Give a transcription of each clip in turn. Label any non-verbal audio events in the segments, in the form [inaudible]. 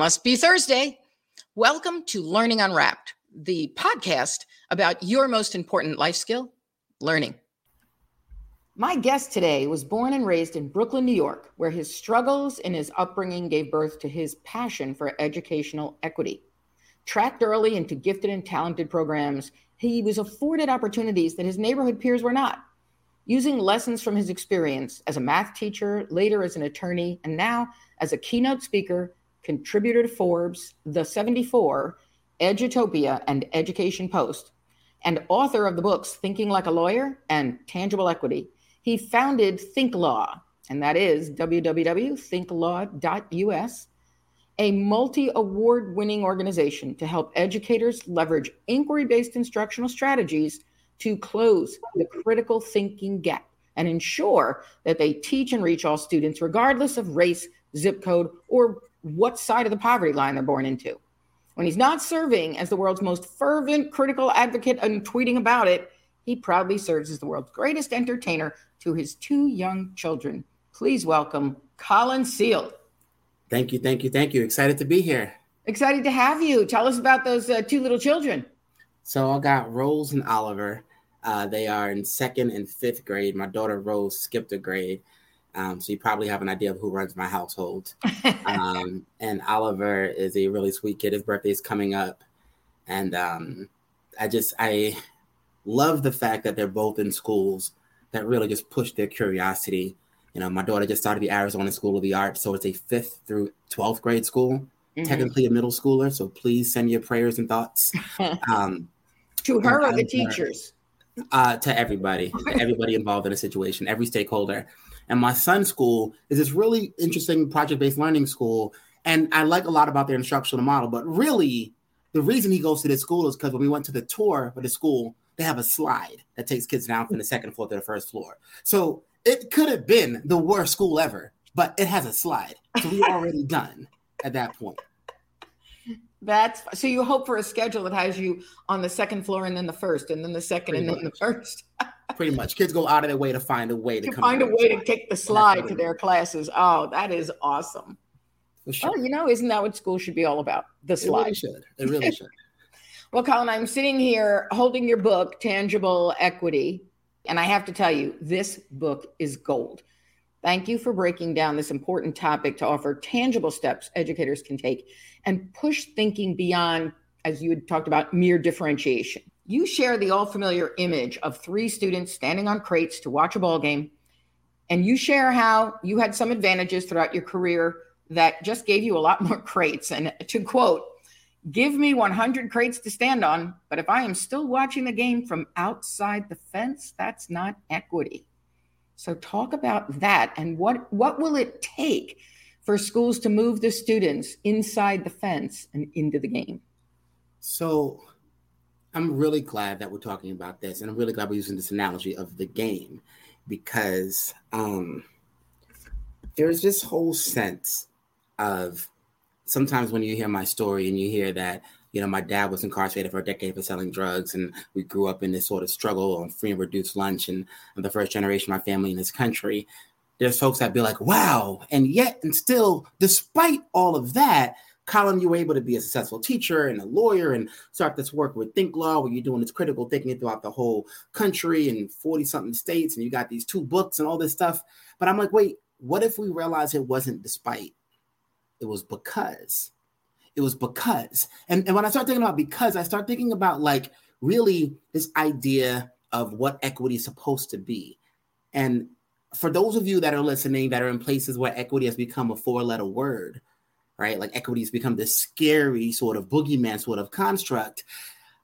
Must be Thursday. Welcome to Learning Unwrapped, the podcast about your most important life skill learning. My guest today was born and raised in Brooklyn, New York, where his struggles and his upbringing gave birth to his passion for educational equity. Tracked early into gifted and talented programs, he was afforded opportunities that his neighborhood peers were not. Using lessons from his experience as a math teacher, later as an attorney, and now as a keynote speaker, contributor to Forbes, The 74, Edutopia, and Education Post, and author of the books Thinking Like a Lawyer and Tangible Equity. He founded ThinkLaw, and that is www.thinklaw.us, a multi award winning organization to help educators leverage inquiry based instructional strategies to close the critical thinking gap and ensure that they teach and reach all students, regardless of race, zip code, or what side of the poverty line they're born into. When he's not serving as the world's most fervent critical advocate and tweeting about it, he proudly serves as the world's greatest entertainer to his two young children. Please welcome Colin Seale. Thank you, thank you, thank you. Excited to be here. Excited to have you. Tell us about those uh, two little children. So I got Rose and Oliver. Uh, they are in second and fifth grade. My daughter Rose skipped a grade. Um, so you probably have an idea of who runs my household. [laughs] um, and Oliver is a really sweet kid. His birthday is coming up, and um, I just I love the fact that they're both in schools that really just push their curiosity. You know, my daughter just started the Arizona School of the Arts, so it's a fifth through twelfth grade school, mm-hmm. technically a middle schooler. So please send your prayers and thoughts [laughs] um, to her or the teachers. Uh, to everybody, [laughs] everybody involved in a situation, every stakeholder. And my son's school is this really interesting project based learning school. And I like a lot about their instructional model, but really, the reason he goes to this school is because when we went to the tour of the school, they have a slide that takes kids down from the second floor to the first floor. So it could have been the worst school ever, but it has a slide. So we're already done at that point. That's so you hope for a schedule that has you on the second floor and then the first, and then the second Pretty and much. then the first. [laughs] Pretty much, kids go out of their way to find a way to, to find a way to kick the slide to their classes. Oh, that is awesome. Sure. Oh, you know, isn't that what school should be all about? The slide. It really should. It really [laughs] should. well, Colin, I'm sitting here holding your book, Tangible Equity, and I have to tell you, this book is gold. Thank you for breaking down this important topic to offer tangible steps educators can take and push thinking beyond, as you had talked about, mere differentiation. You share the all familiar image of three students standing on crates to watch a ball game, and you share how you had some advantages throughout your career that just gave you a lot [laughs] more crates. And to quote, give me 100 crates to stand on, but if I am still watching the game from outside the fence, that's not equity. So talk about that and what what will it take for schools to move the students inside the fence and into the game? So I'm really glad that we're talking about this, and I'm really glad we're using this analogy of the game because um, there's this whole sense of sometimes when you hear my story and you hear that you know, my dad was incarcerated for a decade for selling drugs, and we grew up in this sort of struggle on free and reduced lunch, and I'm the first generation of my family in this country. There's folks that be like, wow, and yet and still, despite all of that, Colin, you were able to be a successful teacher and a lawyer and start this work with ThinkLaw, where you're doing this critical thinking throughout the whole country and 40 something states, and you got these two books and all this stuff. But I'm like, wait, what if we realize it wasn't despite? It was because it was because. And, and when I start thinking about because, I start thinking about like really this idea of what equity is supposed to be. And for those of you that are listening that are in places where equity has become a four letter word, right? Like equity has become this scary sort of boogeyman sort of construct.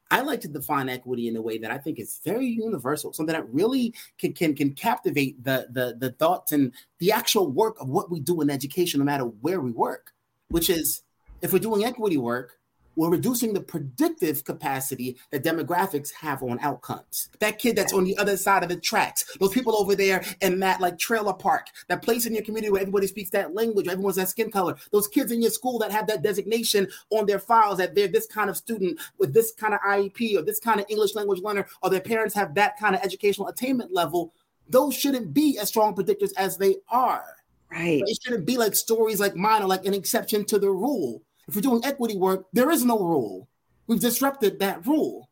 I like to define equity in a way that I think is very universal, something that really can can can captivate the the the thoughts and the actual work of what we do in education, no matter where we work, which is if we're doing equity work, we're reducing the predictive capacity that demographics have on outcomes. That kid that's on the other side of the tracks, those people over there in that like trailer park, that place in your community where everybody speaks that language, everyone's that skin color, those kids in your school that have that designation on their files that they're this kind of student with this kind of IEP or this kind of English language learner, or their parents have that kind of educational attainment level, those shouldn't be as strong predictors as they are. Right. It shouldn't be like stories like mine are like an exception to the rule. If we're doing equity work, there is no rule. We've disrupted that rule.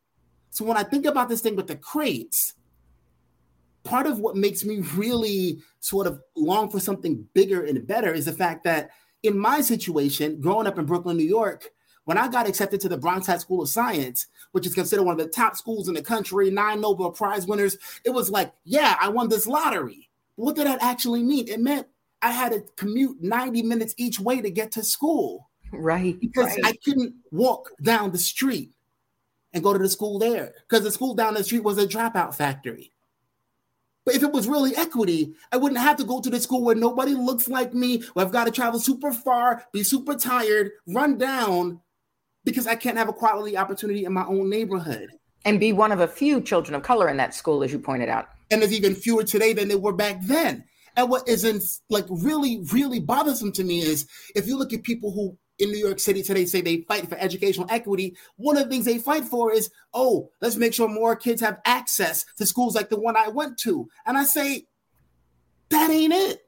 So when I think about this thing with the crates, part of what makes me really sort of long for something bigger and better is the fact that in my situation, growing up in Brooklyn, New York, when I got accepted to the Bronx High School of Science, which is considered one of the top schools in the country, nine Nobel Prize winners, it was like, yeah, I won this lottery. What did that actually mean? It meant I had to commute 90 minutes each way to get to school. Right. Because right. I couldn't walk down the street and go to the school there because the school down the street was a dropout factory. But if it was really equity, I wouldn't have to go to the school where nobody looks like me, where I've got to travel super far, be super tired, run down because I can't have a quality opportunity in my own neighborhood. And be one of a few children of color in that school, as you pointed out. And there's even fewer today than there were back then. And what isn't like really, really bothersome to me is if you look at people who in New York City today say they fight for educational equity, one of the things they fight for is, oh, let's make sure more kids have access to schools like the one I went to. And I say, that ain't it.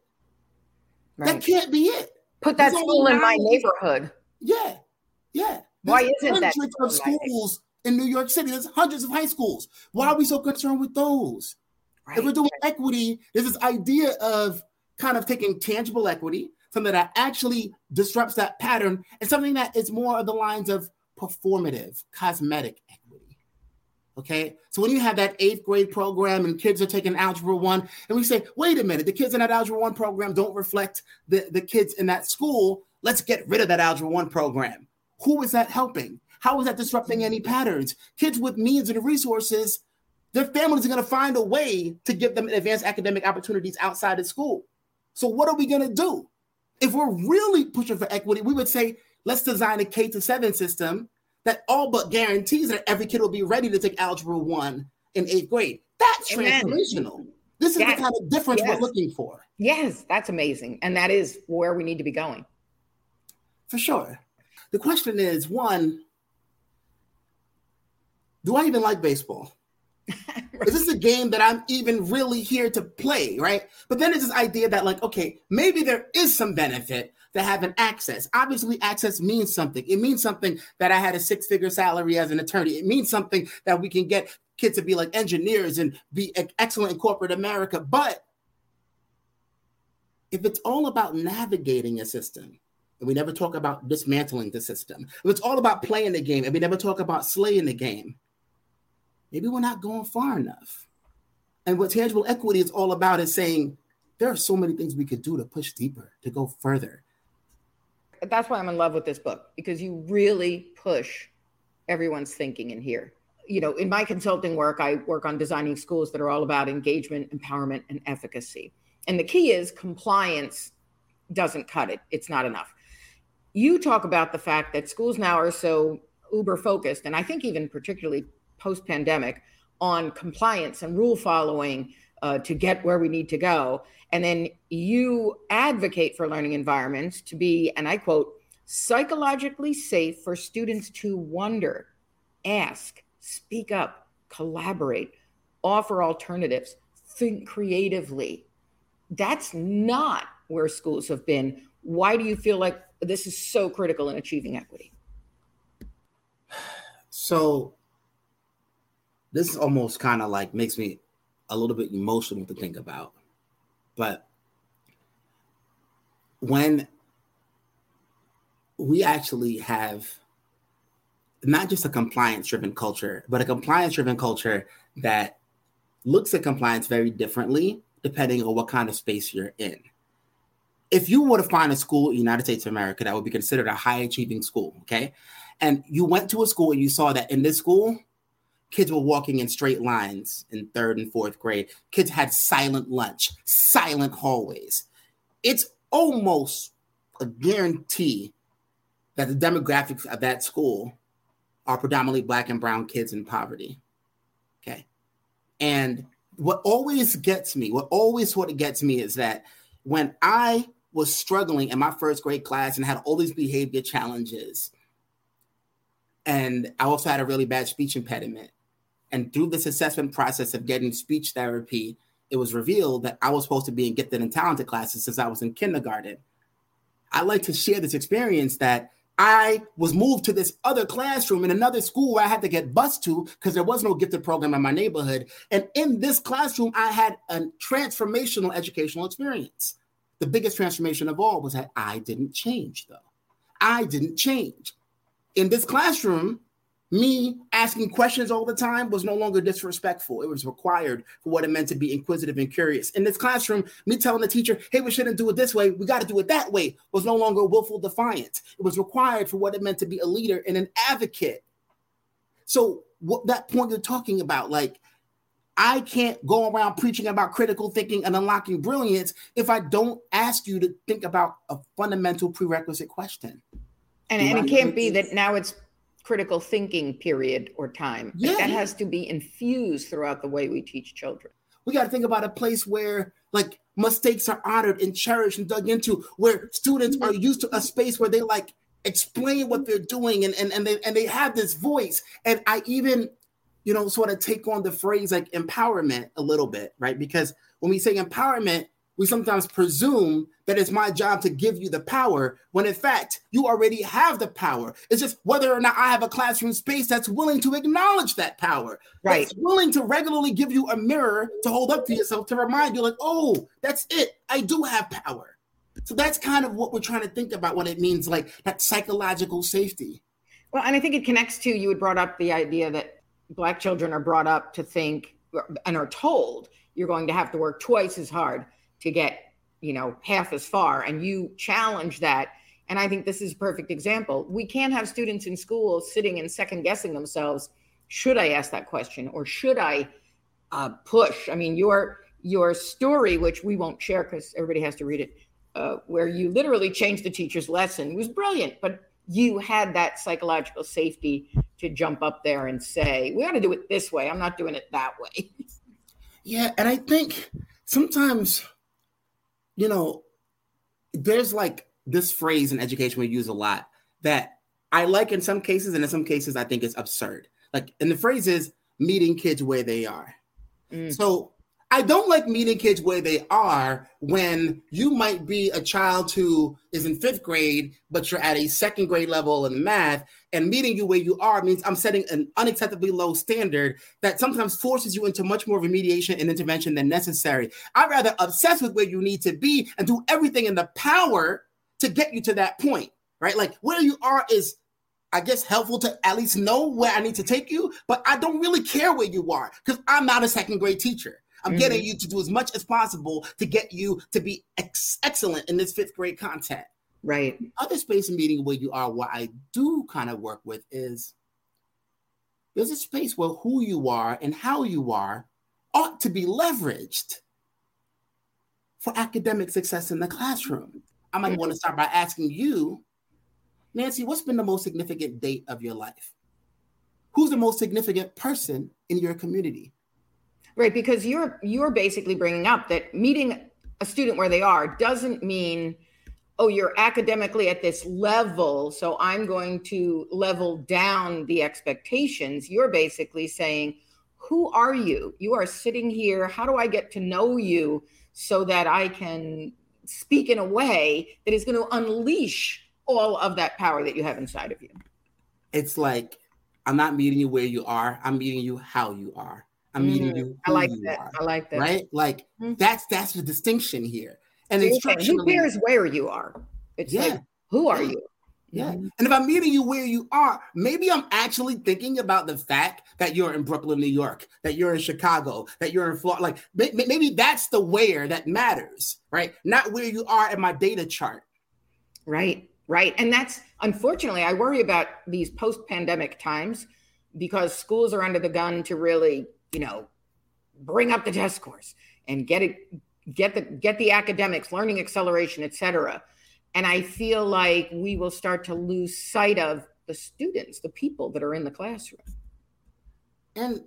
Right. That can't be it. Put that There's school in my neighborhood. Yeah. Yeah. There's Why isn't that of schools in New York City? There's hundreds of high schools. Why are we so concerned with those? Right. If we're doing equity, there's this idea of kind of taking tangible equity, something that actually disrupts that pattern, and something that is more of the lines of performative, cosmetic equity. Okay, so when you have that eighth grade program and kids are taking algebra one, and we say, wait a minute, the kids in that algebra one program don't reflect the, the kids in that school, let's get rid of that algebra one program. Who is that helping? How is that disrupting any patterns? Kids with means and resources, their families are going to find a way to give them advanced academic opportunities outside of school. So, what are we going to do? If we're really pushing for equity, we would say, let's design a K to seven system that all but guarantees that every kid will be ready to take algebra one in eighth grade. That's Amen. transformational. This is yes. the kind of difference yes. we're looking for. Yes, that's amazing. And that is where we need to be going. For sure. The question is one, do I even like baseball? [laughs] Is this a game that I'm even really here to play, right? But then it's this idea that, like, okay, maybe there is some benefit to having access. Obviously, access means something. It means something that I had a six figure salary as an attorney. It means something that we can get kids to be like engineers and be excellent in corporate America. But if it's all about navigating a system, and we never talk about dismantling the system, if it's all about playing the game, and we never talk about slaying the game, maybe we're not going far enough. And what tangible equity is all about is saying there are so many things we could do to push deeper, to go further. That's why I'm in love with this book because you really push everyone's thinking in here. You know, in my consulting work, I work on designing schools that are all about engagement, empowerment, and efficacy. And the key is compliance doesn't cut it, it's not enough. You talk about the fact that schools now are so uber focused, and I think even particularly post pandemic on compliance and rule following uh, to get where we need to go. And then you advocate for learning environments to be, and I quote, psychologically safe for students to wonder, ask, speak up, collaborate, offer alternatives, think creatively. That's not where schools have been. Why do you feel like this is so critical in achieving equity? So this almost kind of like makes me a little bit emotional to think about. But when we actually have not just a compliance driven culture, but a compliance driven culture that looks at compliance very differently depending on what kind of space you're in. If you were to find a school in the United States of America that would be considered a high achieving school, okay, and you went to a school and you saw that in this school, Kids were walking in straight lines in third and fourth grade. Kids had silent lunch, silent hallways. It's almost a guarantee that the demographics of that school are predominantly black and brown kids in poverty. Okay. And what always gets me, what always sort of gets me is that when I was struggling in my first grade class and had all these behavior challenges, and I also had a really bad speech impediment, and through this assessment process of getting speech therapy it was revealed that I was supposed to be in gifted and talented classes since I was in kindergarten. I like to share this experience that I was moved to this other classroom in another school where I had to get bused to because there was no gifted program in my neighborhood. And in this classroom, I had a transformational educational experience. The biggest transformation of all was that I didn't change, though. I didn't change. In this classroom, me asking questions all the time was no longer disrespectful. It was required for what it meant to be inquisitive and curious. In this classroom, me telling the teacher, hey, we shouldn't do it this way, we got to do it that way, was no longer willful defiance. It was required for what it meant to be a leader and an advocate. So, what that point you're talking about, like, I can't go around preaching about critical thinking and unlocking brilliance if I don't ask you to think about a fundamental prerequisite question. And, and it can't be that now it's critical thinking period or time. Yeah. That has to be infused throughout the way we teach children. We got to think about a place where like mistakes are honored and cherished and dug into, where students are mm-hmm. used to a space where they like explain what they're doing and, and, and they and they have this voice. And I even, you know, sort of take on the phrase like empowerment a little bit, right? Because when we say empowerment, we sometimes presume that it's my job to give you the power when in fact you already have the power. It's just whether or not I have a classroom space that's willing to acknowledge that power, right? That's willing to regularly give you a mirror to hold up to yourself to remind you, like, oh, that's it. I do have power. So that's kind of what we're trying to think about when it means like that psychological safety. Well, and I think it connects to you had brought up the idea that black children are brought up to think and are told you're going to have to work twice as hard to get you know half as far and you challenge that and i think this is a perfect example. We can't have students in school sitting and second guessing themselves should i ask that question or should i uh, push? I mean your your story which we won't share because everybody has to read it uh, where you literally changed the teacher's lesson was brilliant but you had that psychological safety to jump up there and say we ought to do it this way. I'm not doing it that way. Yeah and i think sometimes you know, there's like this phrase in education we use a lot that I like in some cases, and in some cases I think it's absurd. Like, and the phrase is meeting kids where they are. Mm. So I don't like meeting kids where they are when you might be a child who is in fifth grade, but you're at a second grade level in math, and meeting you where you are means I'm setting an unacceptably low standard that sometimes forces you into much more remediation and intervention than necessary. I'd rather obsess with where you need to be and do everything in the power to get you to that point, right? Like where you are is I guess helpful to at least know where I need to take you, but I don't really care where you are because I'm not a second grade teacher. I'm mm-hmm. getting you to do as much as possible to get you to be ex- excellent in this fifth grade content. Right. other space and meeting where you are, what I do kind of work with is there's a space where who you are and how you are ought to be leveraged for academic success in the classroom. I might want to start by asking you, Nancy, what's been the most significant date of your life? Who's the most significant person in your community? Right, because you're you're basically bringing up that meeting a student where they are doesn't mean oh you're academically at this level so i'm going to level down the expectations. You're basically saying who are you? You are sitting here. How do i get to know you so that i can speak in a way that is going to unleash all of that power that you have inside of you? It's like i'm not meeting you where you are. I'm meeting you how you are I'm meeting mm, you. I like that. Are, I like that. Right? Like mm-hmm. that's that's the distinction here. And so who cares where you are? It's yeah. like who are you? Yeah. Mm-hmm. And if I'm meeting you where you are, maybe I'm actually thinking about the fact that you're in Brooklyn, New York, that you're in Chicago, that you're in Florida. Like maybe that's the where that matters, right? Not where you are in my data chart. Right. Right. And that's unfortunately, I worry about these post pandemic times because schools are under the gun to really you know, bring up the test scores and get it, get the get the academics, learning acceleration, et cetera. And I feel like we will start to lose sight of the students, the people that are in the classroom. And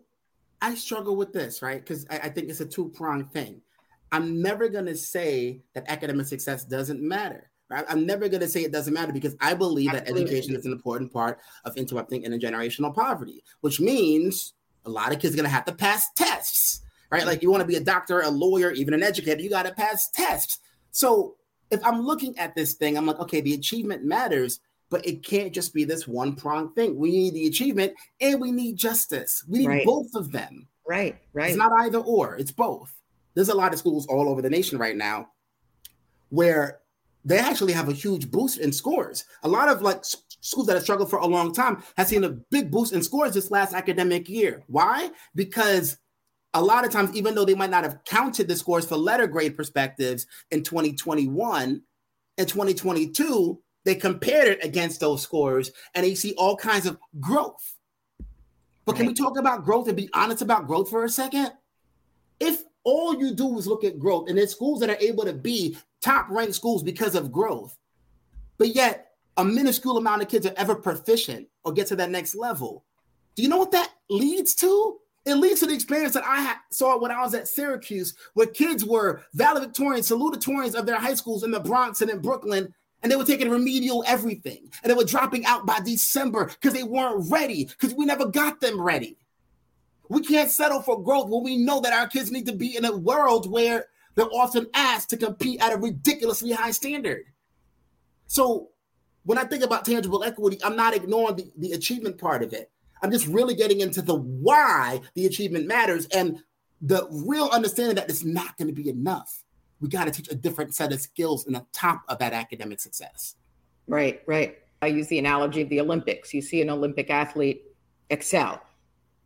I struggle with this, right? Because I, I think it's a two pronged thing. I'm never going to say that academic success doesn't matter. Right? I'm never going to say it doesn't matter because I believe Absolutely. that education is an important part of interrupting intergenerational poverty, which means a lot of kids are going to have to pass tests right? Like you want to be a doctor, a lawyer, even an educator, you got to pass tests. So if I'm looking at this thing, I'm like, okay, the achievement matters, but it can't just be this one prong thing. We need the achievement and we need justice. We need right. both of them. Right, right. It's not either or, it's both. There's a lot of schools all over the nation right now where they actually have a huge boost in scores. A lot of like schools that have struggled for a long time have seen a big boost in scores this last academic year. Why? Because a lot of times, even though they might not have counted the scores for letter grade perspectives in 2021 and 2022, they compared it against those scores and they see all kinds of growth. But can we talk about growth and be honest about growth for a second? If all you do is look at growth, and there's schools that are able to be top ranked schools because of growth, but yet a minuscule amount of kids are ever proficient or get to that next level. Do you know what that leads to? It leads to the experience that I saw when I was at Syracuse, where kids were valedictorians, salutatorians of their high schools in the Bronx and in Brooklyn, and they were taking remedial everything. And they were dropping out by December because they weren't ready, because we never got them ready. We can't settle for growth when we know that our kids need to be in a world where they're often asked to compete at a ridiculously high standard. So when I think about tangible equity, I'm not ignoring the, the achievement part of it. I'm just really getting into the why the achievement matters and the real understanding that it's not going to be enough. We got to teach a different set of skills the top of that academic success. Right, right. I use the analogy of the Olympics. You see an Olympic athlete excel.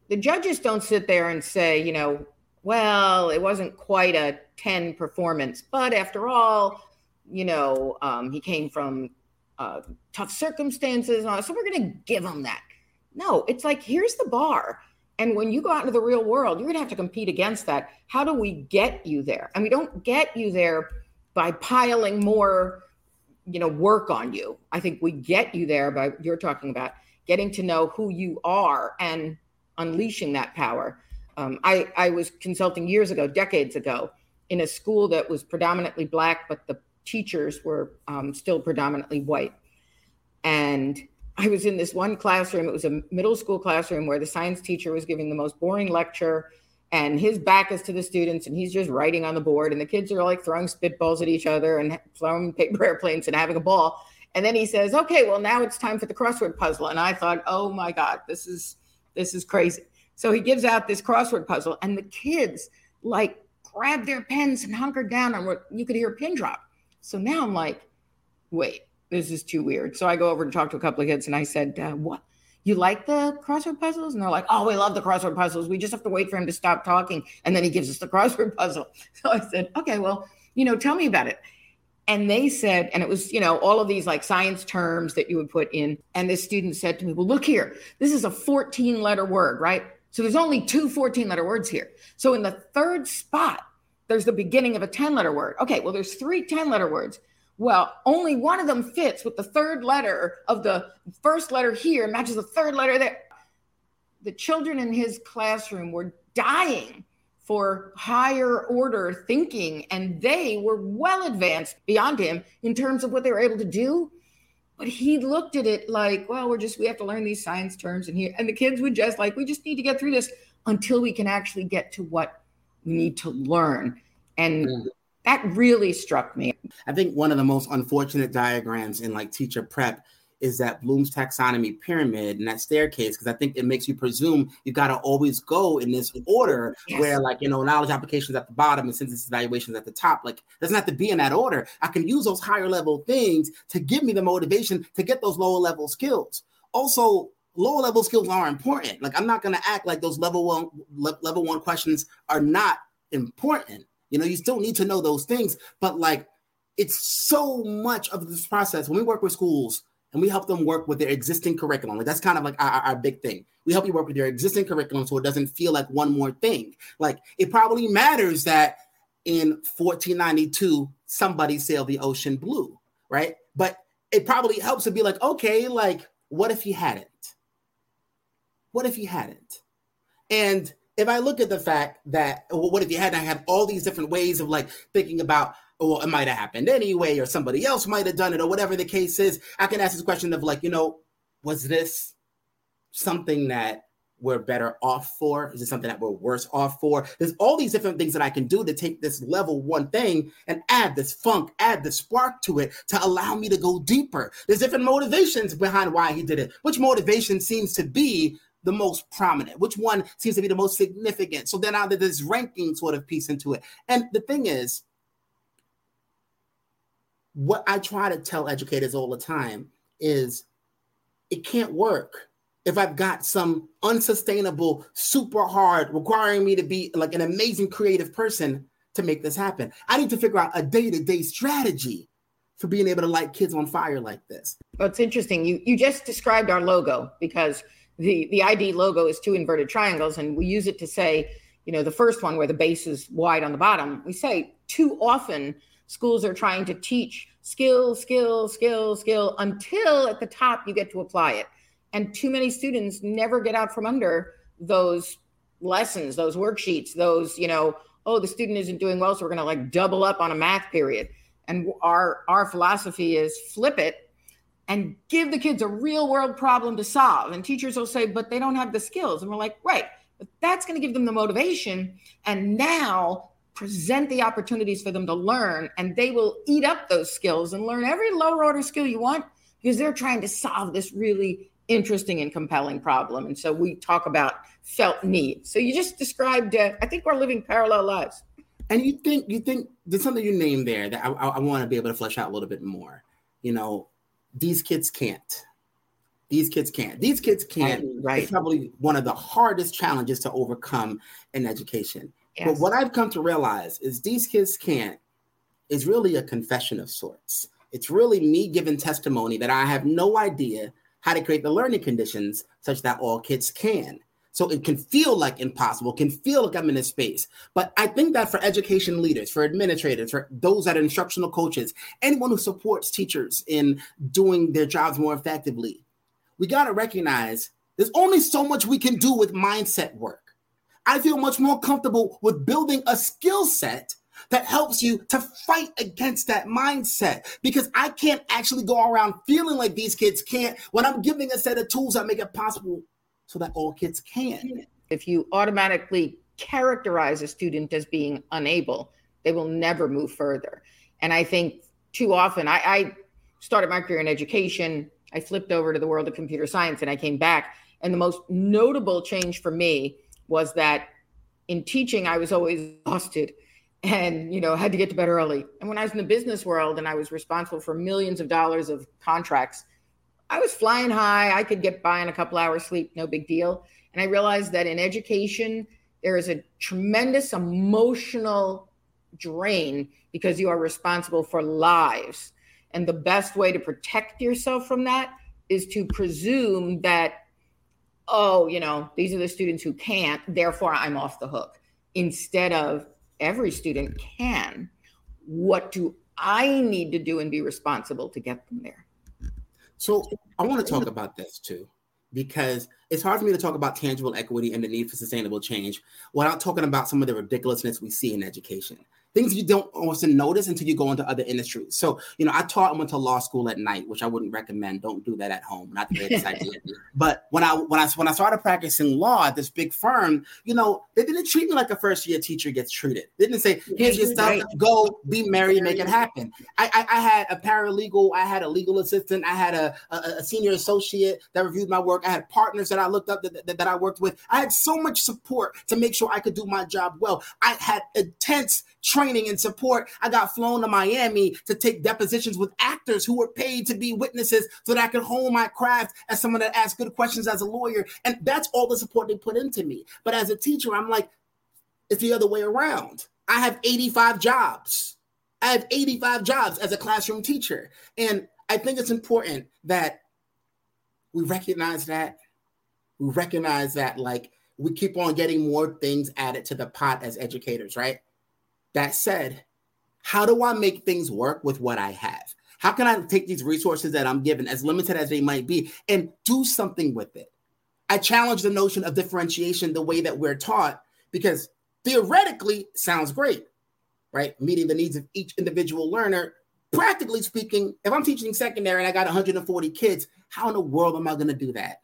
The judges don't sit there and say, you know, well, it wasn't quite a 10 performance, but after all, you know, um, he came from uh, tough circumstances. So we're going to give them that. No, it's like, here's the bar. And when you go out into the real world, you're going to have to compete against that. How do we get you there? And we don't get you there by piling more, you know, work on you. I think we get you there by you're talking about getting to know who you are and unleashing that power. Um, I, I was consulting years ago, decades ago, in a school that was predominantly black, but the teachers were um, still predominantly white. And I was in this one classroom. It was a middle school classroom where the science teacher was giving the most boring lecture, and his back is to the students, and he's just writing on the board, and the kids are like throwing spitballs at each other and [laughs] throwing paper airplanes and having a ball. And then he says, "Okay, well now it's time for the crossword puzzle." And I thought, "Oh my God, this is this is crazy." So he gives out this crossword puzzle, and the kids like grabbed their pens and hunkered down, and you could hear pin drop. So now I'm like, "Wait, this is too weird. So I go over to talk to a couple of kids and I said, uh, what? You like the crossword puzzles? And they're like, oh, we love the crossword puzzles. We just have to wait for him to stop talking. And then he gives us the [laughs] crossword puzzle. So I said, okay, well, you know, tell me about it. And they said, and it was, you know, all of these like science terms that you would put in. And this student said to me, well, look here, this is a 14 letter word, right? So there's only two 14 letter words here. So in the third spot, there's the beginning of a 10 letter word. Okay, well, there's three 10 letter words. Well, only one of them fits with the third letter of the first letter here, matches the third letter there. The children in his classroom were dying for higher order thinking, and they were well advanced beyond him in terms of what they were able to do. But he looked at it like, well, we're just, we have to learn these science terms and here. And the kids would just like, we just need to get through this until we can actually get to what we need to learn. And mm that really struck me. I think one of the most unfortunate diagrams in like teacher prep is that Bloom's taxonomy pyramid and that staircase, because I think it makes you presume you've got to always go in this order yes. where, like, you know, knowledge applications at the bottom and synthesis evaluations at the top. Like, doesn't have to be in that order. I can use those higher level things to give me the motivation to get those lower level skills. Also, lower level skills are important. Like, I'm not going to act like those level one level one questions are not important. You know, you still need to know those things, but like it's so much of this process. When we work with schools and we help them work with their existing curriculum, like that's kind of like our, our big thing. We help you work with your existing curriculum so it doesn't feel like one more thing. Like it probably matters that in 1492 somebody sailed the ocean blue, right? But it probably helps to be like, okay, like what if he hadn't? What if he hadn't? And if I look at the fact that, well, what if you had I had all these different ways of like thinking about, oh, well, it might have happened anyway, or somebody else might have done it, or whatever the case is, I can ask this question of like, you know, was this something that we're better off for? Is it something that we're worse off for? There's all these different things that I can do to take this level one thing and add this funk, add the spark to it to allow me to go deeper. There's different motivations behind why he did it. Which motivation seems to be the most prominent? Which one seems to be the most significant? So then now there's this ranking sort of piece into it. And the thing is, what I try to tell educators all the time is it can't work if I've got some unsustainable, super hard, requiring me to be like an amazing creative person to make this happen. I need to figure out a day to day strategy for being able to light kids on fire like this. Well, it's interesting. You you just described our logo because the the ID logo is two inverted triangles, and we use it to say, you know, the first one where the base is wide on the bottom. We say too often schools are trying to teach skill, skill, skill, skill until at the top you get to apply it and too many students never get out from under those lessons those worksheets those you know oh the student isn't doing well so we're going to like double up on a math period and our our philosophy is flip it and give the kids a real world problem to solve and teachers will say but they don't have the skills and we're like right but that's going to give them the motivation and now present the opportunities for them to learn and they will eat up those skills and learn every lower order skill you want because they're trying to solve this really interesting and compelling problem. And so we talk about felt need. So you just described, uh, I think we're living parallel lives. And you think, you think there's something you named there that I, I, I want to be able to flesh out a little bit more. You know, these kids can't. These kids can't. These kids can't. Right. It's probably one of the hardest challenges to overcome in education. Yes. But what I've come to realize is these kids can't is really a confession of sorts. It's really me giving testimony that I have no idea how to create the learning conditions such that all kids can. So it can feel like impossible, can feel like I'm in a space. But I think that for education leaders, for administrators, for those that are instructional coaches, anyone who supports teachers in doing their jobs more effectively, we got to recognize there's only so much we can do with mindset work. I feel much more comfortable with building a skill set that helps you to fight against that mindset because I can't actually go around feeling like these kids can't when I'm giving a set of tools that make it possible so that all kids can. If you automatically characterize a student as being unable, they will never move further. And I think too often, I, I started my career in education. I flipped over to the world of computer science and I came back. And the most notable change for me was that in teaching, I was always exhausted and you know had to get to bed early and when i was in the business world and i was responsible for millions of dollars of contracts i was flying high i could get by in a couple hours sleep no big deal and i realized that in education there is a tremendous emotional drain because you are responsible for lives and the best way to protect yourself from that is to presume that oh you know these are the students who can't therefore i'm off the hook instead of every student can. What do I need to do and be responsible to get them there? So I want to talk about this too, because it's hard for me to talk about tangible equity and the need for sustainable change without talking about some of the ridiculousness we see in education things you don't often notice until you go into other industries. So, you know, I taught and went to law school at night, which I wouldn't recommend. Don't do that at home. Not the greatest idea. [laughs] But when I when I when I started practicing law at this big firm, you know, they didn't treat me like a first year teacher gets treated. They didn't say, "Here's your stuff, right. go be married, make it happen." I, I, I had a paralegal, I had a legal assistant, I had a, a, a, senior associate that reviewed my work. I had partners that I looked up that, that, that I worked with. I had so much support to make sure I could do my job well. I had intense training and support. I got flown to Miami to take depositions with actors who were paid to be witnesses so that I could hone my craft as someone that asks good questions as a lawyer. And that's all the support they put into me. But as a teacher, I'm like, it's the other way around. I have 85 jobs. I have 85 jobs as a classroom teacher. And I think it's important that we recognize that. We recognize that, like, we keep on getting more things added to the pot as educators, right? That said, how do I make things work with what I have? How can I take these resources that I'm given, as limited as they might be, and do something with it? I challenge the notion of differentiation the way that we're taught because theoretically sounds great, right? Meeting the needs of each individual learner. Practically speaking, if I'm teaching secondary and I got 140 kids, how in the world am I going to do that?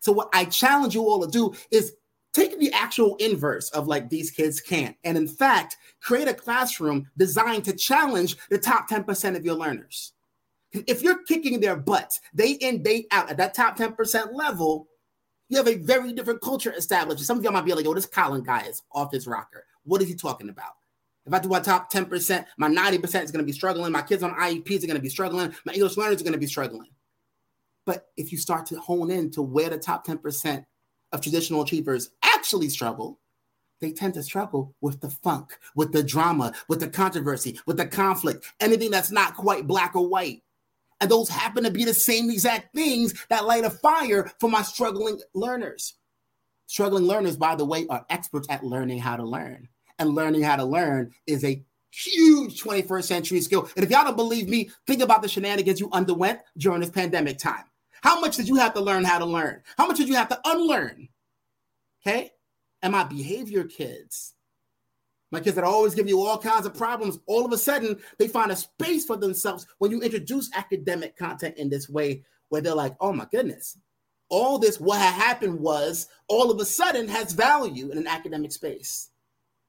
So what I challenge you all to do is take the actual inverse of like these kids can't, and in fact, create a classroom designed to challenge the top 10% of your learners. If you're kicking their butts day in, day out at that top 10% level, you have a very different culture established. Some of y'all might be like, "Oh, this Colin guy is off his rocker. What is he talking about? If I do my top 10%, my 90% is going to be struggling. My kids on IEPs are going to be struggling. My English learners are going to be struggling. But if you start to hone in to where the top 10% of traditional achievers actually struggle, they tend to struggle with the funk, with the drama, with the controversy, with the conflict, anything that's not quite black or white. And those happen to be the same exact things that light a fire for my struggling learners. Struggling learners, by the way, are experts at learning how to learn. And learning how to learn is a huge 21st century skill. And if y'all don't believe me, think about the shenanigans you underwent during this pandemic time. How much did you have to learn how to learn? How much did you have to unlearn? Okay. And my behavior kids, my kids that always give you all kinds of problems, all of a sudden they find a space for themselves when you introduce academic content in this way, where they're like, oh my goodness, all this, what happened was all of a sudden has value in an academic space.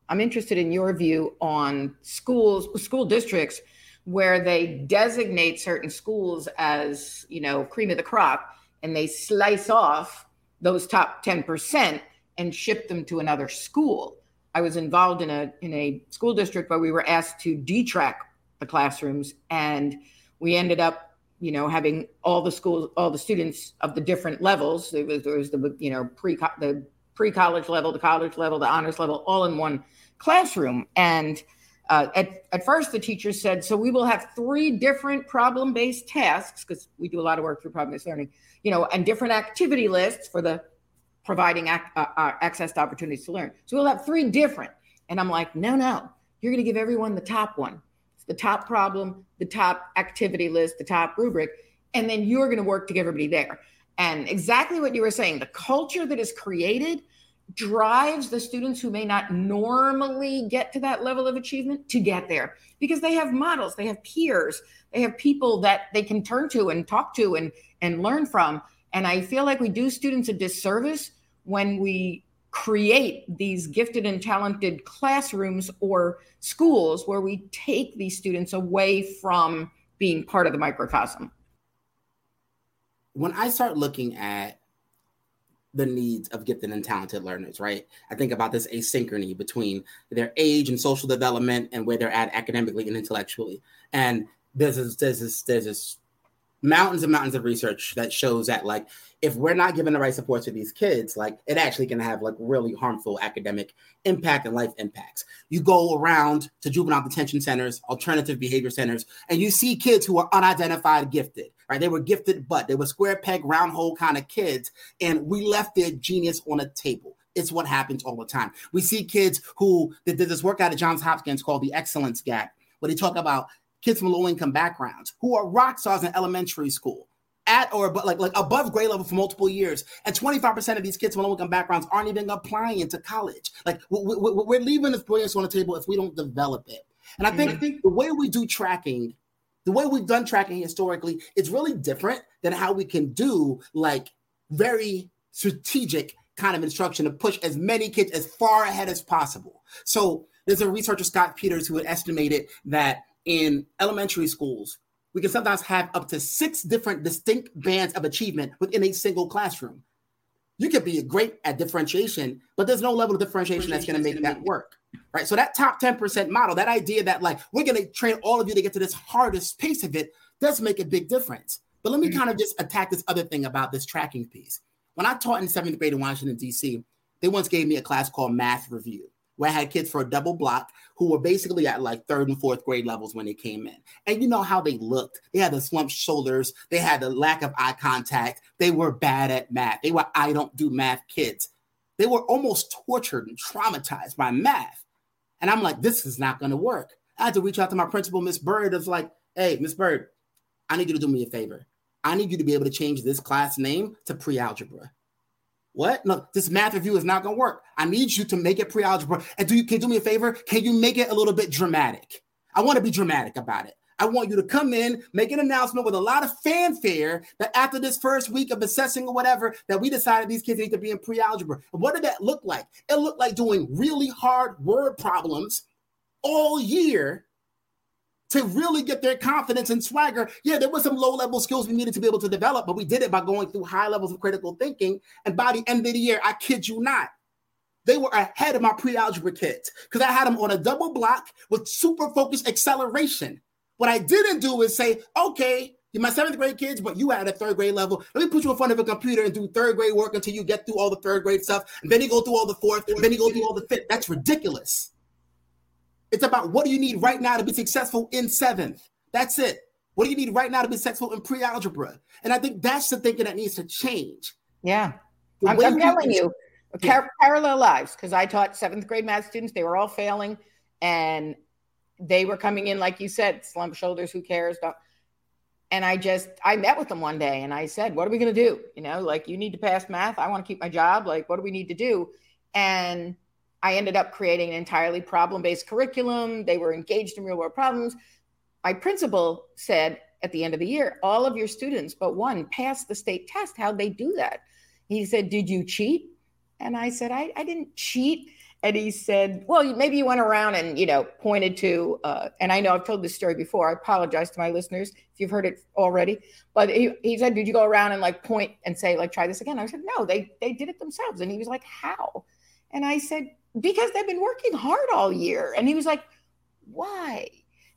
I'm interested in your view on schools, school districts where they designate certain schools as, you know, cream of the crop and they slice off those top 10% and ship them to another school. I was involved in a in a school district where we were asked to detrack the classrooms and we ended up you know having all the schools all the students of the different levels there was, there was the you know pre the pre-college level the college level the honors level all in one classroom and uh, at, at first, the teacher said, so we will have three different problem based tasks because we do a lot of work through problem based learning, you know, and different activity lists for the providing ac- uh, uh, access to opportunities to learn. So we'll have three different. And I'm like, no, no, you're going to give everyone the top one. It's the top problem, the top activity list, the top rubric. And then you're going to work to get everybody there. And exactly what you were saying, the culture that is created drives the students who may not normally get to that level of achievement to get there because they have models they have peers they have people that they can turn to and talk to and and learn from and i feel like we do students a disservice when we create these gifted and talented classrooms or schools where we take these students away from being part of the microcosm when i start looking at the needs of gifted and talented learners, right? I think about this asynchrony between their age and social development and where they're at academically and intellectually. And there's this, there's this, there's this mountains and mountains of research that shows that like if we're not giving the right support to these kids, like it actually can have like really harmful academic impact and life impacts. You go around to juvenile detention centers, alternative behavior centers, and you see kids who are unidentified gifted, right? They were gifted, but they were square peg, round hole kind of kids, and we left their genius on a table. It's what happens all the time. We see kids who did this work out of Johns Hopkins called the Excellence Gap, where they talk about kids from low income backgrounds who are rock stars in elementary school at or above, like like above grade level for multiple years, and 25% of these kids from low-income backgrounds aren't even applying to college. Like we, are leaving this brilliance on the table if we don't develop it. And I think, mm-hmm. I think the way we do tracking, the way we've done tracking historically, is really different than how we can do like very strategic kind of instruction to push as many kids as far ahead as possible. So there's a researcher, Scott Peters, who had estimated that in elementary schools, we can sometimes have up to six different distinct bands of achievement within a single classroom. You could be great at differentiation, but there's no level of differentiation that's going to make that work. Right. So that top 10% model, that idea that like we're going to train all of you to get to this hardest piece of it does make a big difference. But let me mm-hmm. kind of just attack this other thing about this tracking piece. When I taught in seventh grade in Washington, D.C., they once gave me a class called Math Review where I had kids for a double block who were basically at like third and fourth grade levels when they came in. And you know how they looked. They had the slumped shoulders, they had the lack of eye contact, they were bad at math. They were I don't do math kids. They were almost tortured and traumatized by math. And I'm like, this is not to work. I had to reach out to my principal, Miss Bird, of like, hey, Miss Bird, I need you to do me a favor. I need you to be able to change this class name to pre-algebra. What? No, this math review is not going to work. I need you to make it pre-algebra. And do you can you do me a favor? Can you make it a little bit dramatic? I want to be dramatic about it. I want you to come in, make an announcement with a lot of fanfare that after this first week of assessing or whatever, that we decided these kids need to be in pre-algebra. What did that look like? It looked like doing really hard word problems all year to really get their confidence and swagger. Yeah, there was some low level skills we needed to be able to develop, but we did it by going through high levels of critical thinking. And by the end of the year, I kid you not, they were ahead of my pre algebra kids because I had them on a double block with super focused acceleration. What I didn't do is say, okay, you're my seventh grade kids, but you at a third grade level. Let me put you in front of a computer and do third grade work until you get through all the third grade stuff. And then you go through all the fourth, and then you go through all the fifth. That's ridiculous. It's about what do you need right now to be successful in seventh? That's it. What do you need right now to be successful in pre algebra? And I think that's the thinking that needs to change. Yeah. I'm, I'm telling you, yeah. parallel lives, because I taught seventh grade math students, they were all failing and they were coming in, like you said, slump shoulders, who cares? Don't. And I just, I met with them one day and I said, What are we going to do? You know, like, you need to pass math. I want to keep my job. Like, what do we need to do? And I ended up creating an entirely problem based curriculum. They were engaged in real world problems. My principal said at the end of the year, all of your students but one passed the state test. How'd they do that? He said, Did you cheat? And I said, I, I didn't cheat. And he said, Well, maybe you went around and, you know, pointed to, uh, and I know I've told this story before. I apologize to my listeners if you've heard it already. But he, he said, Did you go around and like point and say, like, try this again? I said, No, they, they did it themselves. And he was like, How? And I said, because they've been working hard all year. And he was like, why?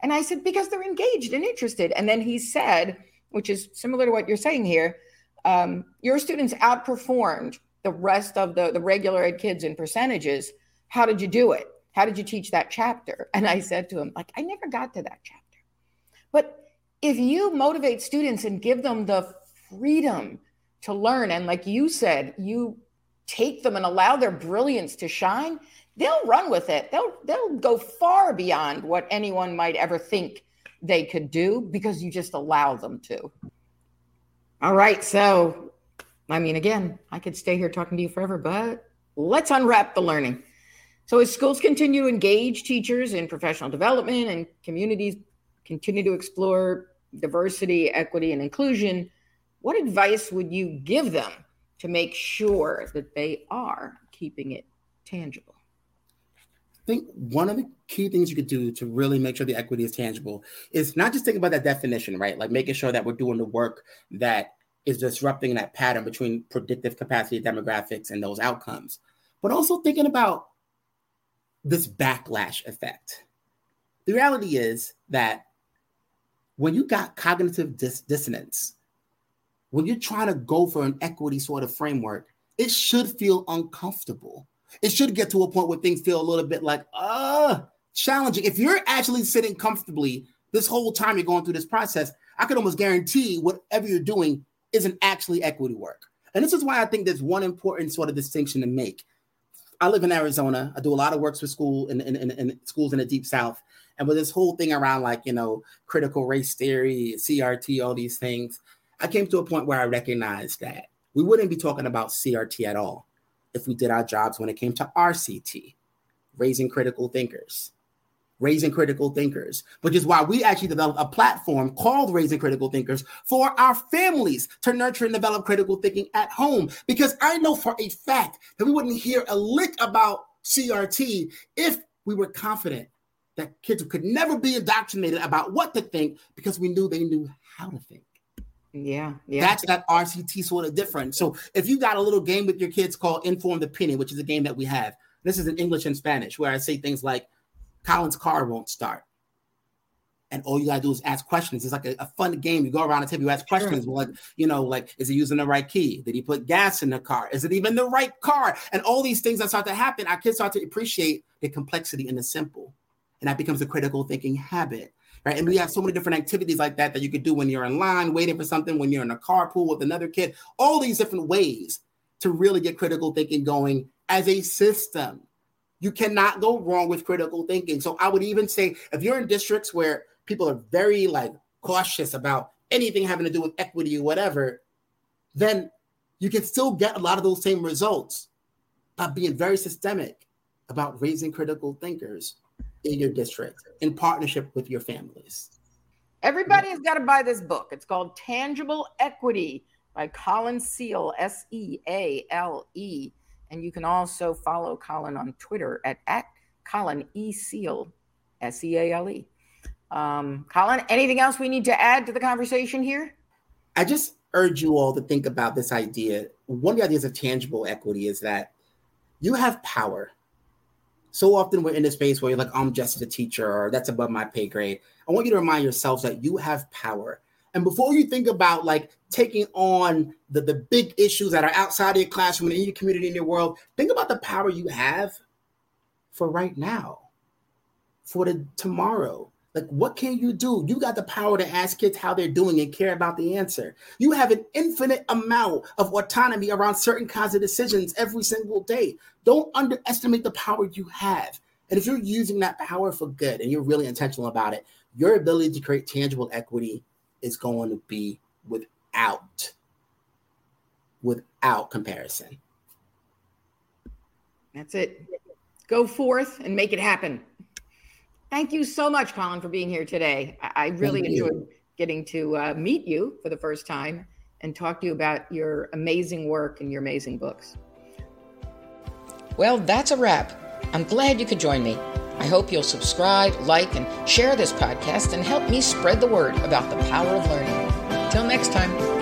And I said, because they're engaged and interested. And then he said, which is similar to what you're saying here, um, your students outperformed the rest of the, the regular ed kids in percentages. How did you do it? How did you teach that chapter? And I said to him, like, I never got to that chapter. But if you motivate students and give them the freedom to learn, and like you said, you take them and allow their brilliance to shine, they'll run with it. They'll they'll go far beyond what anyone might ever think they could do because you just allow them to. All right, so I mean again, I could stay here talking to you forever, but let's unwrap the learning. So as schools continue to engage teachers in professional development and communities continue to explore diversity, equity and inclusion, what advice would you give them to make sure that they are keeping it tangible? I think one of the key things you could do to really make sure the equity is tangible is not just think about that definition, right? Like making sure that we're doing the work that is disrupting that pattern between predictive capacity demographics and those outcomes, but also thinking about this backlash effect. The reality is that when you got cognitive dis- dissonance, when you're trying to go for an equity sort of framework, it should feel uncomfortable. It should get to a point where things feel a little bit like, uh, challenging. If you're actually sitting comfortably this whole time you're going through this process, I could almost guarantee whatever you're doing isn't actually equity work. And this is why I think there's one important sort of distinction to make. I live in Arizona. I do a lot of works for school in, in, in, in schools in the deep south. And with this whole thing around like, you know, critical race theory, CRT, all these things, I came to a point where I recognized that we wouldn't be talking about CRT at all if we did our jobs when it came to RCT, raising critical thinkers. Raising critical thinkers, which is why we actually developed a platform called Raising Critical Thinkers for our families to nurture and develop critical thinking at home. Because I know for a fact that we wouldn't hear a lick about CRT if we were confident that kids could never be indoctrinated about what to think because we knew they knew how to think. Yeah, yeah. That's that RCT sort of different. So if you got a little game with your kids called Informed Opinion, which is a game that we have, this is in English and Spanish, where I say things like, Colin's car won't start. And all you gotta do is ask questions. It's like a, a fun game. You go around the table, you ask questions. Sure. Like, you know, like, is he using the right key? Did he put gas in the car? Is it even the right car? And all these things that start to happen, our kids start to appreciate the complexity and the simple. And that becomes a critical thinking habit right? And we have so many different activities like that that you could do when you're in line waiting for something, when you're in a carpool with another kid, all these different ways to really get critical thinking going as a system. You cannot go wrong with critical thinking. So I would even say if you're in districts where people are very like cautious about anything having to do with equity or whatever, then you can still get a lot of those same results by being very systemic about raising critical thinkers in your district in partnership with your families. Everybody has got to buy this book. It's called Tangible Equity by Colin Seale, S E A L E. And you can also follow Colin on Twitter at, at Colin E. Seale, S E A L E. Um, Colin, anything else we need to add to the conversation here? I just urge you all to think about this idea. One of the ideas of tangible equity is that you have power. So often we're in a space where you're like, I'm just a teacher or that's above my pay grade. I want you to remind yourselves that you have power. And before you think about like taking on the, the big issues that are outside of your classroom and in your community in your world, think about the power you have for right now, for the tomorrow, like, what can you do? You got the power to ask kids how they're doing and care about the answer. You have an infinite amount of autonomy around certain kinds of decisions every single day. Don't underestimate the power you have. And if you're using that power for good and you're really intentional about it, your ability to create tangible equity is going to be without without comparison. That's it. Go forth and make it happen. Thank you so much, Colin, for being here today. I, really enjoyed getting to uh, meet you for the first time and talk to you about your amazing work and your amazing books. Well, that's a wrap. I'm glad you could join me. I hope you'll subscribe, like, and share this podcast and help me spread the word about the power of learning. Till next time.